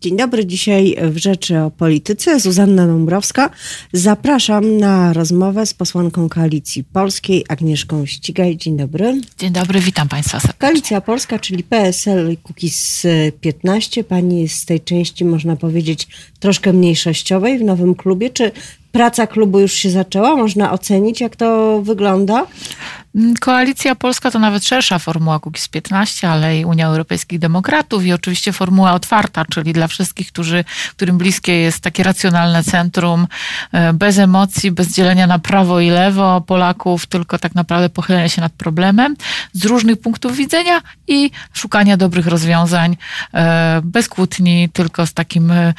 Dzień dobry, dzisiaj w Rzeczy o Polityce. Zuzanna Dąbrowska. Zapraszam na rozmowę z posłanką Koalicji Polskiej Agnieszką Ścigaj. Dzień dobry. Dzień dobry, witam Państwa serdecznie. Koalicja Polska, czyli PSL i Kukiz 15. Pani jest z tej części, można powiedzieć, troszkę mniejszościowej w nowym klubie. Czy praca klubu już się zaczęła? Można ocenić, jak to wygląda? Mm, Koalicja Polska to nawet szersza formuła Kukiz 15, ale i Unia Europejskich Demokratów i oczywiście formuła otwarta, czyli dla wszystkich, którzy, którym bliskie jest takie racjonalne centrum, e, bez emocji, bez dzielenia na prawo i lewo Polaków, tylko tak naprawdę pochylenia się nad problemem z różnych punktów widzenia i szukania dobrych rozwiązań, e, bez kłótni, tylko z takim e,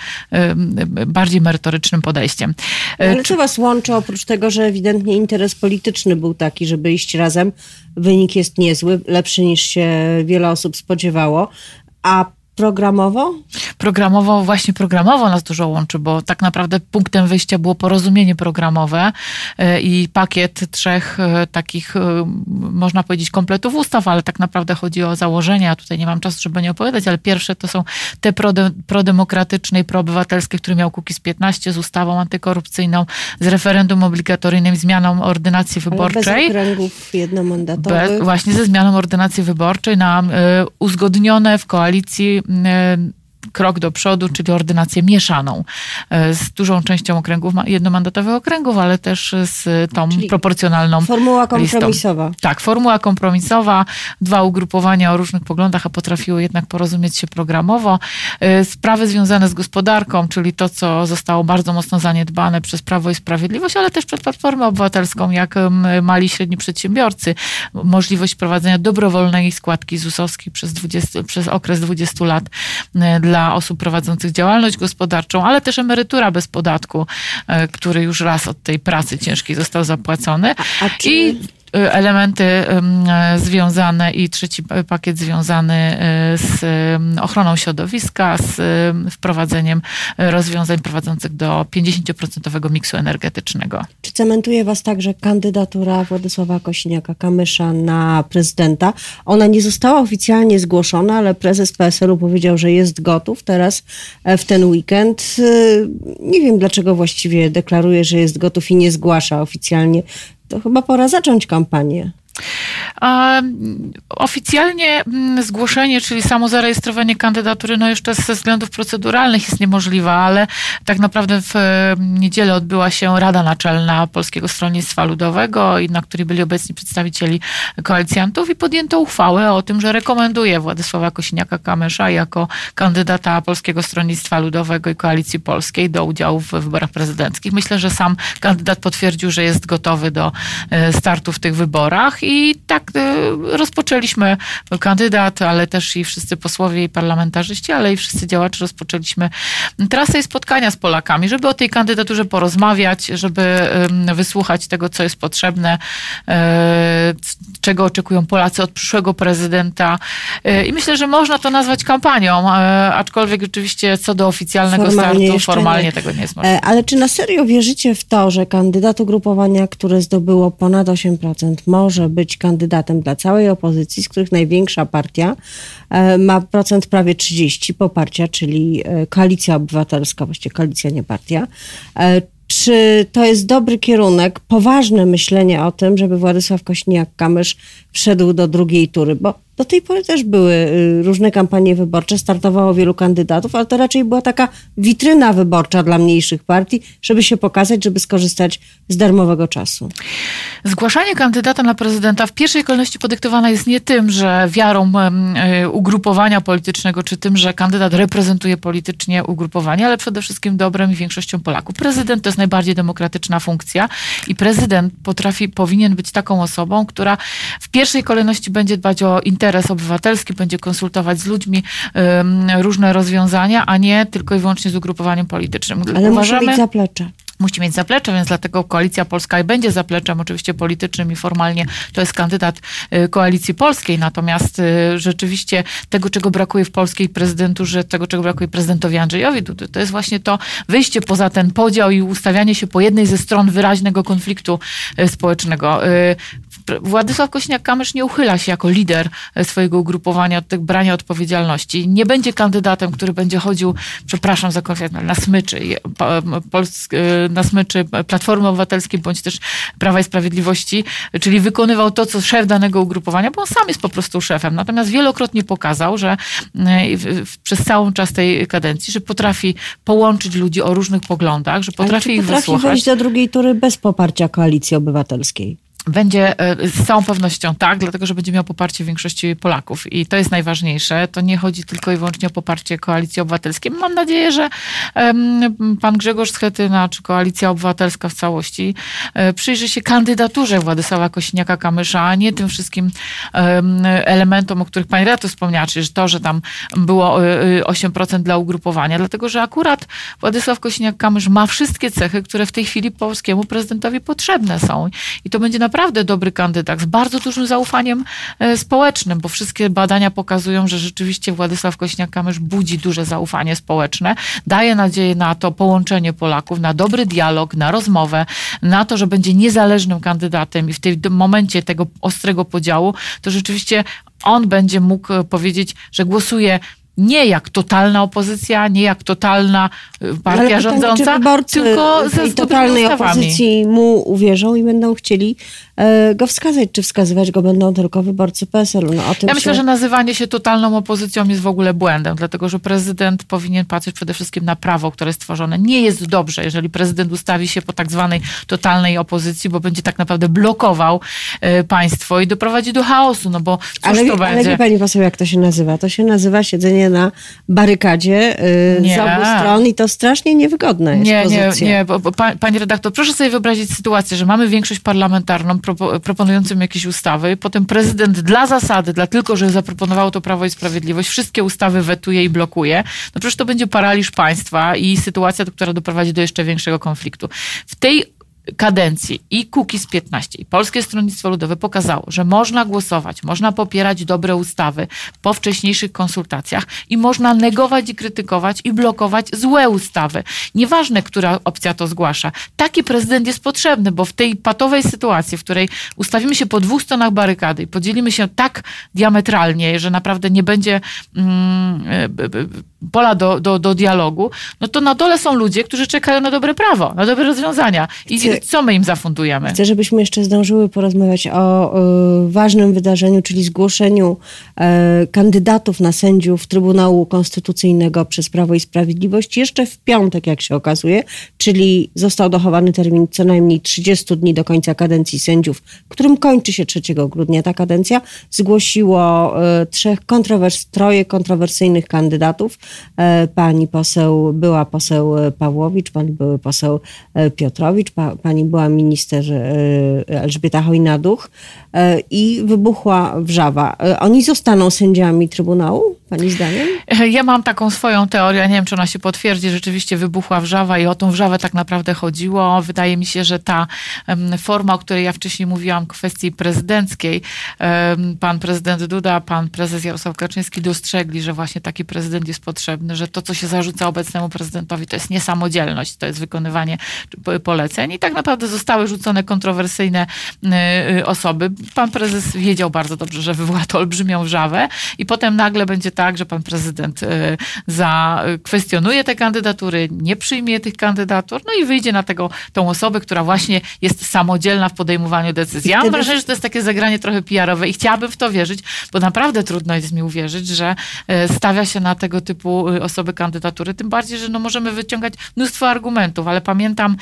bardziej merytorycznym podejściem. Ale co was łączy, oprócz tego, że ewidentnie interes polityczny był taki, żeby iść razem? Wynik jest niezły, lepszy niż się wiele osób spodziewało. A programowo? Programowo, właśnie programowo nas dużo łączy, bo tak naprawdę punktem wyjścia było porozumienie programowe e, i pakiet trzech e, takich, e, można powiedzieć, kompletów ustaw, ale tak naprawdę chodzi o założenia. Tutaj nie mam czasu, żeby nie opowiadać, ale pierwsze to są te prodemokratyczne i proobywatelskie, które miał Kukiz 15 z ustawą antykorupcyjną, z referendum obligatoryjnym, zmianą ordynacji wyborczej. Ale bez okręgów jednomandatowych. Bez, właśnie ze zmianą ordynacji wyborczej na y, uzgodnione w koalicji uh, krok do przodu, czyli ordynację mieszaną e, z dużą częścią okręgów, jednomandatowych okręgów, ale też z tą czyli proporcjonalną Formuła kompromisowa. Listą. Tak, formuła kompromisowa, dwa ugrupowania o różnych poglądach, a potrafiły jednak porozumieć się programowo. E, sprawy związane z gospodarką, czyli to, co zostało bardzo mocno zaniedbane przez Prawo i Sprawiedliwość, ale też przez Platformę Obywatelską, jak mali i średni przedsiębiorcy. Możliwość prowadzenia dobrowolnej składki ZUS-owskiej przez, 20, przez okres 20 lat e, dla dla osób prowadzących działalność gospodarczą, ale też emerytura bez podatku, e, który już raz od tej pracy ciężkiej został zapłacony. A, a czy... I elementy związane i trzeci pakiet związany y, z ochroną środowiska, z wprowadzeniem rozwiązań prowadzących do 50% miksu energetycznego. Czy cementuje Was także kandydatura Władysława Kosiniaka-Kamysza na prezydenta? Ona nie została oficjalnie zgłoszona, ale prezes PSL-u powiedział, że jest gotów teraz e, w ten weekend. Y, nie wiem, dlaczego właściwie deklaruje, że jest gotów i nie zgłasza oficjalnie to chyba pora zacząć kampanię. Oficjalnie mm, zgłoszenie, czyli samo zarejestrowanie kandydatury, no jeszcze ze względów proceduralnych jest niemożliwe, ale tak naprawdę w niedzielę odbyła się Rada Naczelna Polskiego Stronnictwa Ludowego, na której byli obecni przedstawicieli koalicjantów i podjęto uchwałę o tym, że rekomenduje Władysława Kosiniaka-Kamysza jako kandydata Polskiego Stronnictwa Ludowego i Koalicji Polskiej do udziału w wyborach prezydenckich. Myślę, że sam kandydat potwierdził, że jest gotowy do e, startu w tych wyborach i tak y, rozpoczęliśmy, kandydat, ale też i wszyscy posłowie i parlamentarzyści, ale i wszyscy działacze rozpoczęliśmy trasę i spotkania z Polakami, żeby o tej kandydaturze porozmawiać, żeby wysłuchać tego, co jest potrzebne, e, czego oczekują Polacy od przyszłego prezydenta. E, I myślę, że można to nazwać kampanią, e, aczkolwiek rzeczywiście co do oficjalnego formalnie startu, formalnie nie. tego nie jest możliwe. Ale czy na serio wierzycie w to, że kandydat ugrupowania, które zdobyło ponad 8%, może być kandydatem dla całej opozycji, z których największa partia e, ma procent prawie 30 poparcia, czyli e, Koalicja Obywatelska, właściwie koalicja, nie partia. E, czy to jest dobry kierunek, poważne myślenie o tym, żeby Władysław Kośniak-Kamysz wszedł do drugiej tury? Bo do tej pory też były y, różne kampanie wyborcze, startowało wielu kandydatów, ale to raczej była taka witryna wyborcza dla mniejszych partii, żeby się pokazać, żeby skorzystać z darmowego czasu. Zgłaszanie kandydata na prezydenta w pierwszej kolejności podyktowane jest nie tym, że wiarą y, ugrupowania politycznego, czy tym, że kandydat reprezentuje politycznie ugrupowanie, ale przede wszystkim dobrem i większością Polaków. Prezydent to jest najbardziej demokratyczna funkcja i prezydent potrafi, powinien być taką osobą, która w pierwszej kolejności będzie dbać o interes obywatelski, będzie konsultować z ludźmi różne rozwiązania, a nie tylko i wyłącznie z ugrupowaniem politycznym. Ale Uważamy, musi mieć zaplecze musi mieć zaplecze, więc dlatego Koalicja Polska będzie zapleczem oczywiście politycznym i formalnie to jest kandydat y, Koalicji Polskiej, natomiast y, rzeczywiście tego, czego brakuje w polskiej prezydenturze, tego, czego brakuje prezydentowi Andrzejowi Dudy, to jest właśnie to wyjście poza ten podział i ustawianie się po jednej ze stron wyraźnego konfliktu y, społecznego. Władysław Kośniak-Kamysz nie uchyla się jako lider swojego ugrupowania od tego brania odpowiedzialności. Nie będzie kandydatem, który będzie chodził, przepraszam za konflikt, na smyczy, na smyczy Platformy Obywatelskiej bądź też Prawa i Sprawiedliwości, czyli wykonywał to, co szef danego ugrupowania, bo on sam jest po prostu szefem. Natomiast wielokrotnie pokazał, że przez całą czas tej kadencji, że potrafi połączyć ludzi o różnych poglądach, że potrafi ich potrafi wysłuchać. wejść do drugiej tury bez poparcia koalicji obywatelskiej. Będzie e, z całą pewnością tak, dlatego że będzie miał poparcie większości Polaków i to jest najważniejsze. To nie chodzi tylko i wyłącznie o poparcie Koalicji Obywatelskiej. Mam nadzieję, że pan Grzegorz Schetyna czy Koalicja Obywatelska w całości e, przyjrzy się kandydaturze Władysława Kosiniaka-Kamysza, a nie tym wszystkim elementom, o których pani Renato wspomniała, czyli to, że tam było 8% e, dla ugrupowania, dlatego że akurat Władysław Kosiniak-Kamysz ma wszystkie cechy, które w tej chwili polskiemu prezydentowi potrzebne są i to będzie na naprawdę dobry kandydat z bardzo dużym zaufaniem e, społecznym, bo wszystkie badania pokazują, że rzeczywiście Władysław Kośniak-Kamysz budzi duże zaufanie społeczne, daje nadzieję na to połączenie Polaków, na dobry dialog, na rozmowę, na to, że będzie niezależnym kandydatem i w tym momencie tego ostrego podziału, to rzeczywiście on będzie mógł e, powiedzieć, że głosuje nie jak totalna opozycja, nie jak totalna y, partia Ale rządząca, tylko ze totalnej opozycji mu uwierzą i będą chcieli go wskazać, czy wskazywać go będą tylko wyborcy PSL-u. No, ja myślę, że nazywanie się totalną opozycją jest w ogóle błędem, dlatego że prezydent powinien patrzeć przede wszystkim na prawo, które jest stworzone. Nie jest dobrze, jeżeli prezydent ustawi się po tak zwanej totalnej opozycji, bo będzie tak naprawdę blokował e, państwo i doprowadzi do chaosu, no bo cóż ale, to będzie? Ale wie pani poseł, jak to się nazywa? To się nazywa siedzenie na barykadzie yy, z obu stron i to strasznie niewygodne jest Nie, pozycja. nie, nie. Bo, bo, pani redaktor, proszę sobie wyobrazić sytuację, że mamy większość parlamentarną, proponującym jakieś ustawy. Potem prezydent dla zasady, dla tylko, że zaproponowało to Prawo i Sprawiedliwość, wszystkie ustawy wetuje i blokuje. No przecież to będzie paraliż państwa i sytuacja, która doprowadzi do jeszcze większego konfliktu. W tej kadencji i z 15 i Polskie Stronnictwo Ludowe pokazało, że można głosować, można popierać dobre ustawy po wcześniejszych konsultacjach i można negować i krytykować i blokować złe ustawy. Nieważne, która opcja to zgłasza. Taki prezydent jest potrzebny, bo w tej patowej sytuacji, w której ustawimy się po dwóch stronach barykady i podzielimy się tak diametralnie, że naprawdę nie będzie mm, e, pola do, do, do dialogu, no to na dole są ludzie, którzy czekają na dobre prawo, na dobre rozwiązania. I chcę, co my im zafundujemy? Chcę, żebyśmy jeszcze zdążyły porozmawiać o, ważnym wydarzeniu, czyli zgłoszeniu e, kandydatów na sędziów Trybunału Konstytucyjnego przez Prawo i Sprawiedliwość jeszcze w piątek, jak się okazuje, czyli został dochowany termin co najmniej 30 dni do końca kadencji sędziów, którym kończy się 3 grudnia ta kadencja. Zgłosiło e, trzech kontrowers, troje kontrowersyjnych kandydatów. E, pani poseł, była poseł Pawłowicz, pan były poseł e, Piotrowicz, pa, pani była minister e, Elżbieta Hojnaduch i wybuchła wrzawa. Oni zostaną sędziami Trybunału, pani zdaniem? Ja mam taką swoją teorię, nie wiem, czy ona się potwierdzi. Rzeczywiście wybuchła wrzawa i o tą wrzawę tak naprawdę chodziło. Wydaje mi się, że ta forma, o której ja wcześniej mówiłam, kwestii prezydenckiej, pan prezydent Duda, pan prezes Jarosław Kaczyński dostrzegli, że właśnie taki prezydent jest potrzebny, że to, co się zarzuca obecnemu prezydentowi, to jest niesamodzielność, to jest wykonywanie poleceń i tak naprawdę zostały rzucone kontrowersyjne y, y, osoby. Pan prezes wiedział bardzo dobrze, że wywoła to olbrzymią wrzawę i potem nagle będzie tak, że pan prezydent y, zakwestionuje te kandydatury, nie przyjmie tych kandydatur, no i wyjdzie na tego, tą osobę, która właśnie jest samodzielna w podejmowaniu decyzji. Ja mam wrażenie, że to jest takie zagranie trochę PR-owe i chciałabym w to wierzyć, bo naprawdę trudno jest mi uwierzyć, że stawia się na tego typu y, osoby kandydatury, tym bardziej, że no możemy wyciągać mnóstwo argumentów, ale pamiętam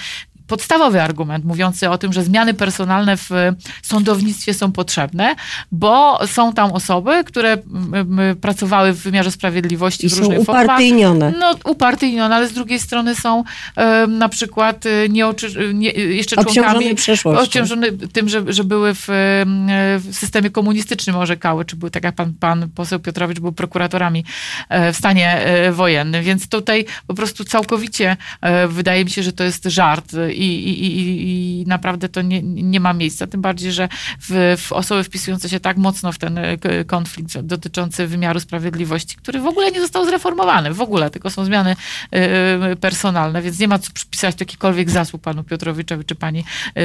podstawowy argument mówiący o tym, że zmiany personalne w sądownictwie są potrzebne, bo są tam osoby, które pracowały w wymiarze sprawiedliwości I w różnych formach. upartyjnione. No upartyjnione, ale z drugiej strony są na przykład y, nie, y, nie, y, jeszcze członkami obciążone tym, że, że były w, w, systemie komunistycznym orzekały, czy były, tak jak pan, pan poseł Piotrowicz był prokuratorami e, w stanie e, wojennym, więc tutaj po prostu całkowicie e, wydaje mi się, że to jest żart i, i, i, i naprawdę to nie, nie ma miejsca. Tym bardziej, że w, w osoby wpisujące się tak mocno w ten konflikt dotyczący wymiaru sprawiedliwości, który w ogóle nie został zreformowany, w ogóle, tylko są zmiany personalne, więc nie ma co przypisać jakikolwiek zasług panu Piotrowiczowi czy pani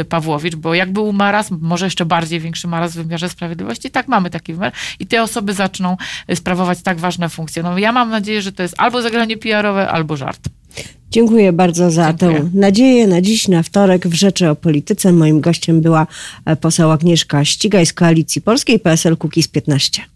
Pawłowicz, bo jak był marazm, może jeszcze bardziej większy marazm w wymiarze sprawiedliwości, tak mamy taki wymiar i te osoby zaczną sprawować tak ważne funkcje. No ja mam nadzieję, że to jest albo zagranie PR-owe, albo żart. Dziękuję bardzo za Dziękuję. tę nadzieję na dziś, na wtorek w Rzeczy o Polityce. Moim gościem była poseł Agnieszka Ścigaj z Koalicji Polskiej PSL Kukiz 15.